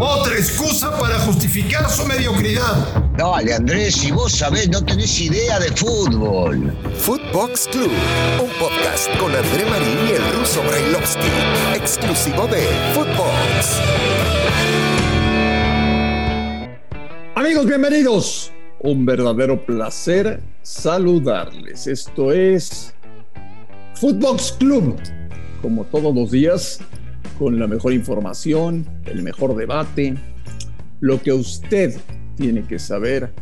Otra excusa para justificar su mediocridad. Dale, Andrés, si vos sabés, no tenés idea de fútbol. Footbox Club, un podcast con André Marín y el ruso Brailovsky, exclusivo de Footbox. Amigos, bienvenidos. Un verdadero placer saludarles. Esto es Footbox Club, como todos los días, con la mejor información, el mejor debate, lo que usted tiene que saber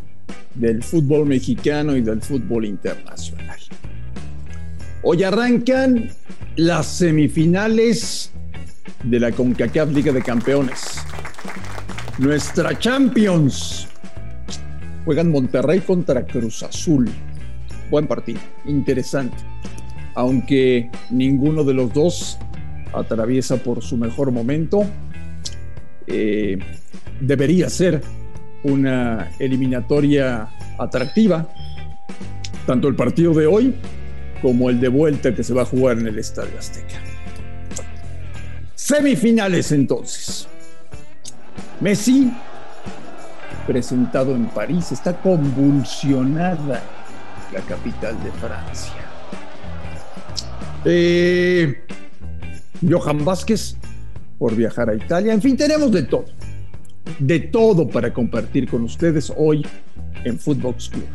del fútbol mexicano y del fútbol internacional. Hoy arrancan las semifinales de la CONCACAF Liga de Campeones. Nuestra Champions. Juegan Monterrey contra Cruz Azul. Buen partido, interesante. Aunque ninguno de los dos atraviesa por su mejor momento, eh, debería ser una eliminatoria atractiva, tanto el partido de hoy como el de vuelta que se va a jugar en el Estadio Azteca. Semifinales entonces. Messi, presentado en París, está convulsionada la capital de Francia. Eh, Johan Vázquez por viajar a Italia. En fin, tenemos de todo. De todo para compartir con ustedes hoy en Footbox Club.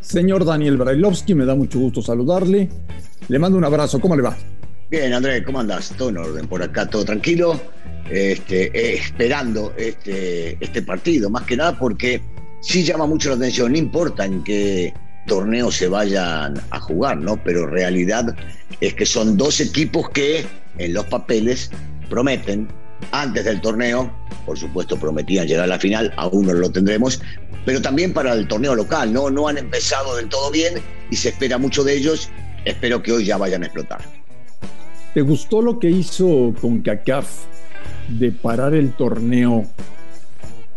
Señor Daniel Brailovsky, me da mucho gusto saludarle. Le mando un abrazo. ¿Cómo le va? Bien, Andrés, ¿cómo andas? Todo en orden por acá, todo tranquilo. Este, eh, esperando este, este partido, más que nada porque sí llama mucho la atención, no importa en qué torneo se vayan a jugar, ¿no? Pero realidad es que son dos equipos que en los papeles prometen antes del torneo, por supuesto prometían llegar a la final, aún no lo tendremos, pero también para el torneo local, ¿no? No han empezado del todo bien y se espera mucho de ellos, espero que hoy ya vayan a explotar. ¿Te gustó lo que hizo con CACAF de parar el torneo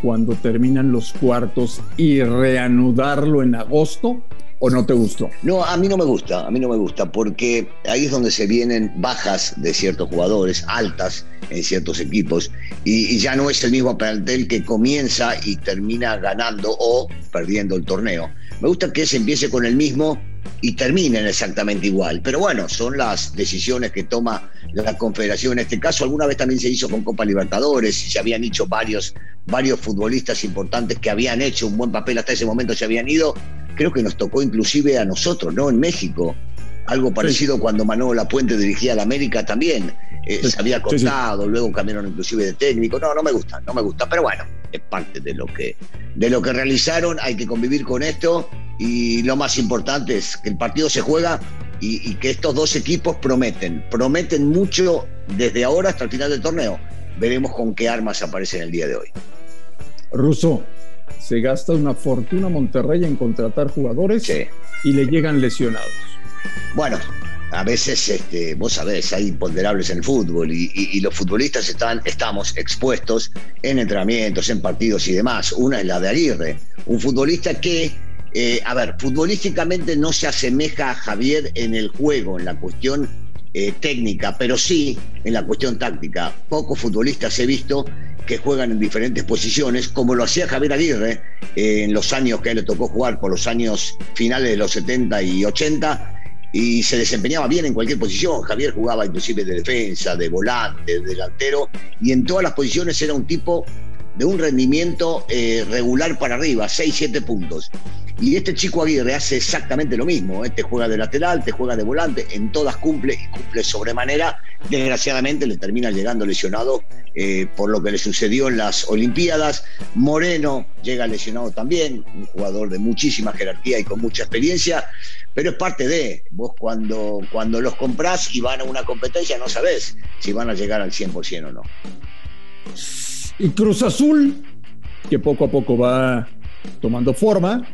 cuando terminan los cuartos y reanudarlo en agosto? ¿O no te gustó? No, a mí no me gusta, a mí no me gusta, porque ahí es donde se vienen bajas de ciertos jugadores, altas en ciertos equipos, y, ya no es el mismo plantel que comienza y termina ganando o perdiendo el torneo. Me gusta que se empiece con el mismo y terminen exactamente igual. Pero bueno, son las decisiones que toma la Confederación. En este caso, alguna vez también se hizo con Copa Libertadores y se habían hecho varios, varios futbolistas importantes que habían hecho un buen papel hasta ese momento, se habían ido creo que nos tocó inclusive a nosotros, ¿no? En México. Algo parecido cuando Manolo Puente dirigía a la América también. Eh, se había cortado, luego cambiaron inclusive de técnico. No, no me gusta, no me gusta. Pero bueno, es parte de lo que, de lo que realizaron. Hay que convivir con esto. Y lo más importante es que el partido se juega y, y que estos dos equipos prometen. Prometen mucho desde ahora hasta el final del torneo. Veremos con qué armas aparecen el día de hoy. Russo, se gasta una fortuna Monterrey en contratar jugadores y le llegan lesionados. Bueno, a veces, este, vos sabés, hay imponderables en el fútbol y, los futbolistas están, estamos expuestos en entrenamientos, en partidos y demás. Una es la de Aguirre, un futbolista que, eh, a ver, futbolísticamente no se asemeja a Javier en el juego, en la cuestión eh, técnica, pero sí en la cuestión táctica. Pocos futbolistas he visto que juegan en diferentes posiciones, como lo hacía Javier Aguirre eh, en los años que a él le tocó jugar, por los años finales de los 70 y 80, y se desempeñaba bien en cualquier posición. Javier jugaba inclusive de defensa, de volante, de delantero, y en todas las posiciones era un tipo de un rendimiento eh, regular para arriba, 6, 7 puntos. Y este chico Aguirre hace exactamente lo mismo. ¿eh? Te juega de lateral, te juega de volante, en todas cumple y cumple sobremanera. Desgraciadamente le termina llegando lesionado eh, por lo que le sucedió en las Olimpiadas. Moreno llega lesionado también, un jugador de muchísima jerarquía y con mucha experiencia, pero es parte de, vos cuando, cuando los comprás y van a una competencia no sabés si van a llegar al 100% o no. Y Cruz Azul, que poco a poco va tomando forma,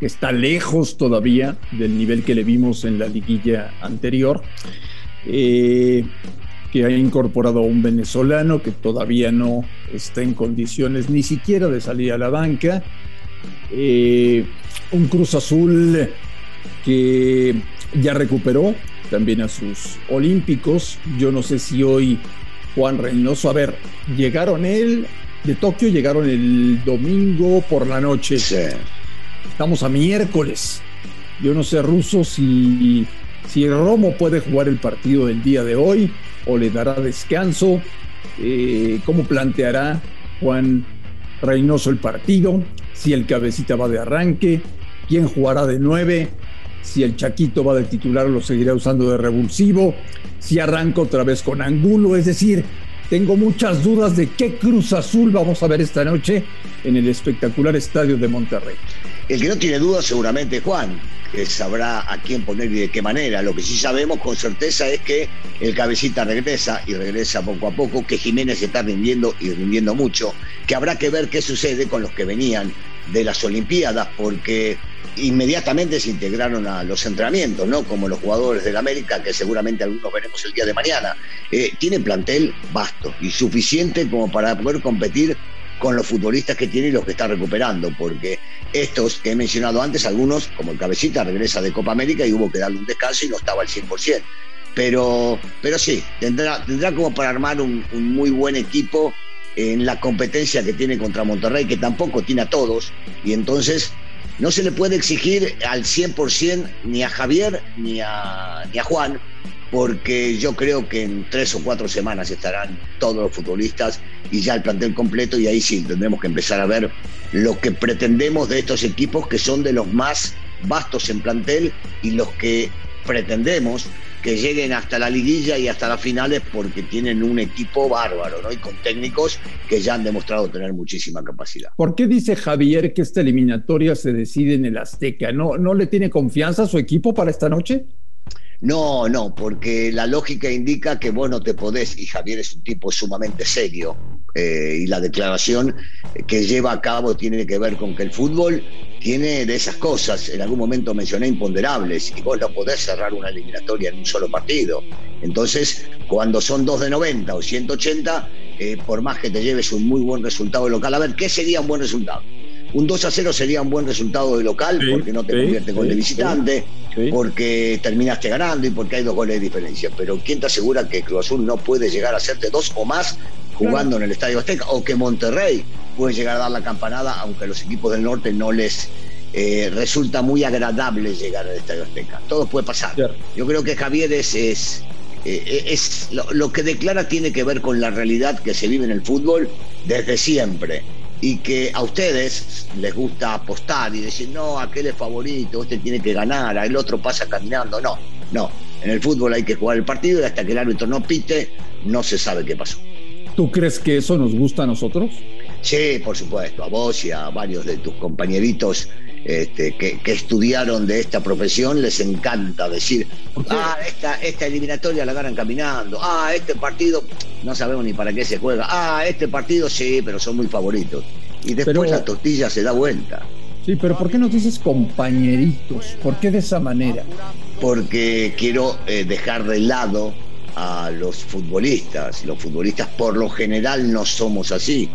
que está lejos todavía del nivel que le vimos en la liguilla anterior, eh, que ha incorporado a un venezolano que todavía no está en condiciones ni siquiera de salir a la banca, eh, un Cruz Azul que ya recuperó también a sus olímpicos, yo no sé si hoy Juan Reynoso. A ver, llegaron él de Tokio, llegaron el domingo por la noche. Sí. Estamos a miércoles. Yo no sé, Ruso, si, si Romo puede jugar el partido del día de hoy o le dará descanso. Eh, ¿Cómo planteará Juan Reynoso el partido? Si el cabecita va de arranque, quién jugará de nueve, si el Chaquito va de titular lo seguirá usando de revulsivo, si arranca otra vez con Angulo, es decir, tengo muchas dudas de qué Cruz Azul vamos a ver esta noche en el espectacular estadio de Monterrey. El que no tiene dudas seguramente Juan, que sabrá a quién poner y de qué manera. Lo que sí sabemos con certeza es que el cabecita regresa y regresa poco a poco, que Jiménez está rindiendo y rindiendo mucho, que habrá que ver qué sucede con los que venían de las Olimpiadas, porque inmediatamente se integraron a los entrenamientos, ¿no? Como los jugadores del América, que seguramente algunos veremos el día de mañana. Eh, tiene plantel vasto y suficiente como para poder competir con los futbolistas que tiene y los que está recuperando, porque estos que he mencionado antes, algunos, como el Cabecita, regresa de Copa América y hubo que darle un descanso y no estaba al 100%. Pero, pero sí, tendrá, tendrá como para armar un, un muy buen equipo en la competencia que tiene contra Monterrey, que tampoco tiene a todos, y entonces no se le puede exigir al 100% ni a Javier ni a, ni a Juan, porque yo creo que en tres o cuatro semanas estarán todos los futbolistas y ya el plantel completo y ahí sí tendremos que empezar a ver lo que pretendemos de estos equipos que son de los más vastos en plantel y los que pretendemos que lleguen hasta la liguilla y hasta las finales porque tienen un equipo bárbaro, ¿no? Y con técnicos que ya han demostrado tener muchísima capacidad. ¿Por qué dice Javier que esta eliminatoria se decide en el Azteca? ¿No, no le tiene confianza a su equipo para esta noche? No, no, porque la lógica indica que vos no te podés, y Javier es un tipo sumamente serio, eh, y la declaración que lleva a cabo tiene que ver con que el fútbol tiene de esas cosas, en algún momento mencioné imponderables, y vos no podés cerrar una eliminatoria en un solo partido. Entonces, cuando son dos de 90 o 180, eh, por más que te lleves un muy buen resultado local, a ver, ¿qué sería un buen resultado? Un 2 a 0 sería un buen resultado de local Sí, porque no te sí, convierte sí, de visitante, sí. porque terminaste ganando y porque hay dos goles de diferencia. Pero ¿quién te asegura que Cruz Azul no puede llegar a hacerte dos o más jugando en el Estadio Azteca? O que Monterrey puede llegar a dar la campanada, aunque a los equipos del norte no les eh, resulta muy agradable llegar al Estadio Azteca. Todo puede pasar. Yo creo que Javier es, es, eh, es lo, lo que declara tiene que ver con la realidad que se vive en el fútbol desde siempre y que a ustedes les gusta apostar y decir, no, aquel es favorito, este tiene que ganar, el otro pasa caminando. No, no. En el fútbol hay que jugar el partido y hasta que el árbitro no pite, no se sabe qué pasó. ¿Tú crees que eso nos gusta a nosotros? Sí, por supuesto, a vos y a varios de tus compañeritos este, que, que estudiaron de esta profesión les encanta decir, ah, esta, esta eliminatoria la ganan caminando, ah, este partido no sabemos ni para qué se juega, ah, este partido sí, pero son muy favoritos. Y después Pero- la tortilla se da vuelta, Sí, pero ¿por qué nos dices compañeritos? ¿Por qué de esa manera? porque quiero eh, dejar de lado a los futbolistas. Los futbolistas por lo general no somos así.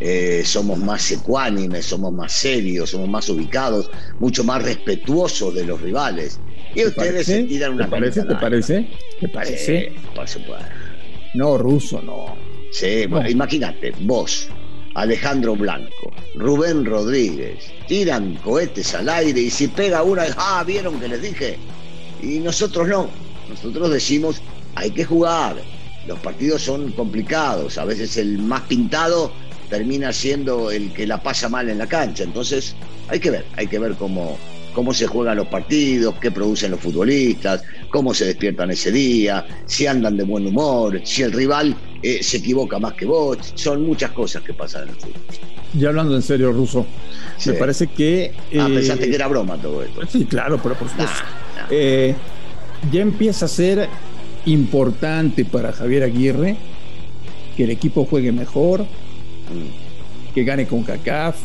Eh, somos más ecuánimes, somos más serios, somos más ubicados, mucho más respetuosos de los rivales. Y ¿Te ustedes parece? se tiran una ¿Te parece? ¿Te parece? ¿Te parece? Sí, por supuesto. No, ruso, no. Sí, bueno, No. imagínate, vos, Alejandro Blanco, Rubén Rodríguez, tiran cohetes al aire y si pega una, ah, ¿vieron que les dije? Y nosotros no, nosotros decimos, hay que jugar, los partidos son complicados, a veces el más pintado termina siendo el que la pasa mal en la cancha, entonces hay que ver, hay que ver cómo, cómo se juegan los partidos, qué producen los futbolistas, cómo se despiertan ese día, si andan de buen humor, si el rival eh, se equivoca más que vos, son muchas cosas que pasan en el fútbol. Ya hablando en serio, ruso, Sí. me parece que... Ah, eh, pensaste que era broma todo esto. Sí, claro, pero por supuesto. Nah, nah. Eh, ya empieza a ser importante para Javier Aguirre que el equipo juegue mejor, que gane con CACAF.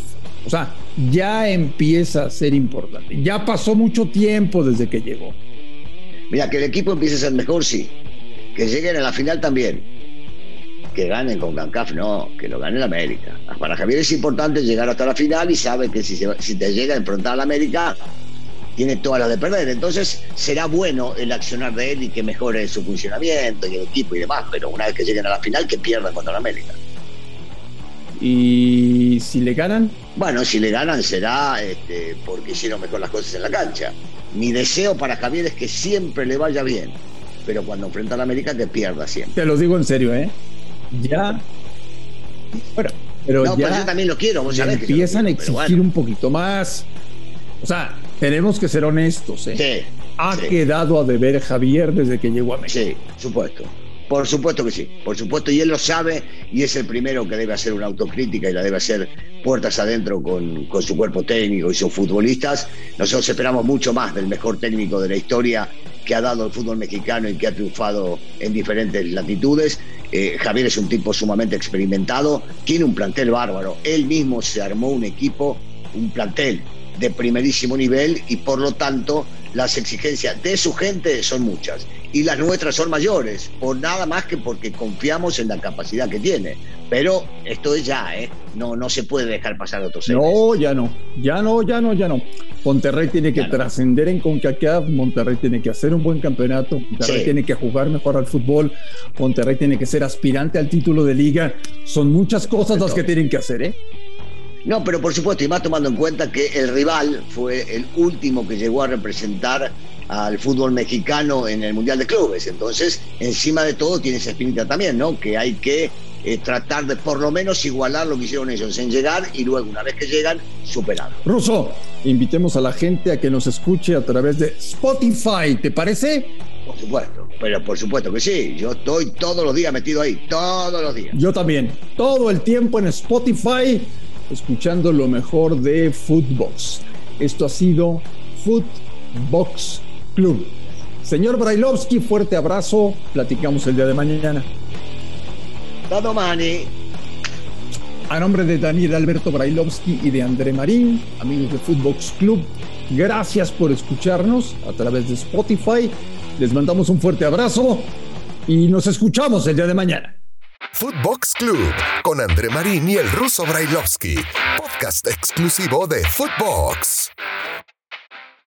O sea, ya empieza a ser importante. Ya pasó mucho tiempo desde que llegó. Mira, que el equipo empiece a ser mejor, sí. Que lleguen a la final también. Que ganen con CANCAF, no, que lo gane el América. Para Javier es importante llegar hasta la final y sabe que si, si te llega a enfrentar al América, tiene todas las de perder. Entonces será bueno el accionar de él y que mejore su funcionamiento y el equipo y demás, pero una vez que lleguen a la final, que pierdan contra la América. ¿Y si le ganan? Bueno, si le ganan será este, porque hicieron mejor las cosas en la cancha. Mi deseo para Javier es que siempre le vaya bien, pero cuando enfrenta a la América que pierda siempre. Te lo digo en serio, ¿eh? Ya. Bueno, pero no, ya yo también lo quiero, vos sabés empiezan a quiero, exigir bueno. un poquito más. O sea, tenemos que ser honestos, ¿eh? Sí, Ha sí. quedado a deber Javier desde que llegó a México. Sí, supuesto. Por supuesto que sí, por supuesto, y él lo sabe y es el primero que debe hacer una autocrítica y la debe hacer puertas adentro con, con su cuerpo técnico y sus futbolistas. Nosotros esperamos mucho más del mejor técnico de la historia que ha dado el fútbol mexicano y que ha triunfado en diferentes latitudes. Eh, Javier es un tipo sumamente experimentado, tiene un plantel bárbaro, él mismo se armó un equipo, un plantel de primerísimo nivel y por lo tanto las exigencias de su gente son muchas y las nuestras son mayores, por nada más que porque confiamos en la capacidad que tiene. Pero esto es ya, ¿eh? No, no se puede dejar pasar otros seres. No, ya no, ya no, ya no, ya no. Monterrey tiene que no. trascender en CONCACAF, Monterrey tiene que hacer un buen campeonato, Monterrey Sí. tiene que jugar mejor al fútbol, Monterrey tiene que ser aspirante al título de liga. Son muchas cosas las que tienen que hacer, ¿eh? No, pero por supuesto, y más tomando en cuenta que el rival fue el último que llegó a representar al fútbol mexicano en el Mundial de Clubes. Entonces, encima de todo, tiene esa espinita también, ¿no? Que hay que eh, tratar de por lo menos igualar lo que hicieron ellos en llegar y luego, una vez que llegan, superarlo. Ruso, invitemos a la gente a que nos escuche a través de Spotify, ¿te parece? Por supuesto, pero por supuesto que sí. Yo estoy todos los días metido ahí, todos los días. Yo también, todo el tiempo en Spotify, escuchando lo mejor de Footbox. Esto ha sido Footbox Club. Señor Brailovsky, fuerte abrazo. Platicamos el día de mañana. Mani. A nombre de Daniel Alberto Brailovsky y de André Marín, amigos de Footbox Club, gracias por escucharnos a través de Spotify. Les mandamos un fuerte abrazo y nos escuchamos el día de mañana. Footbox Club con André Marín y el ruso Brailovsky, podcast exclusivo de Footbox.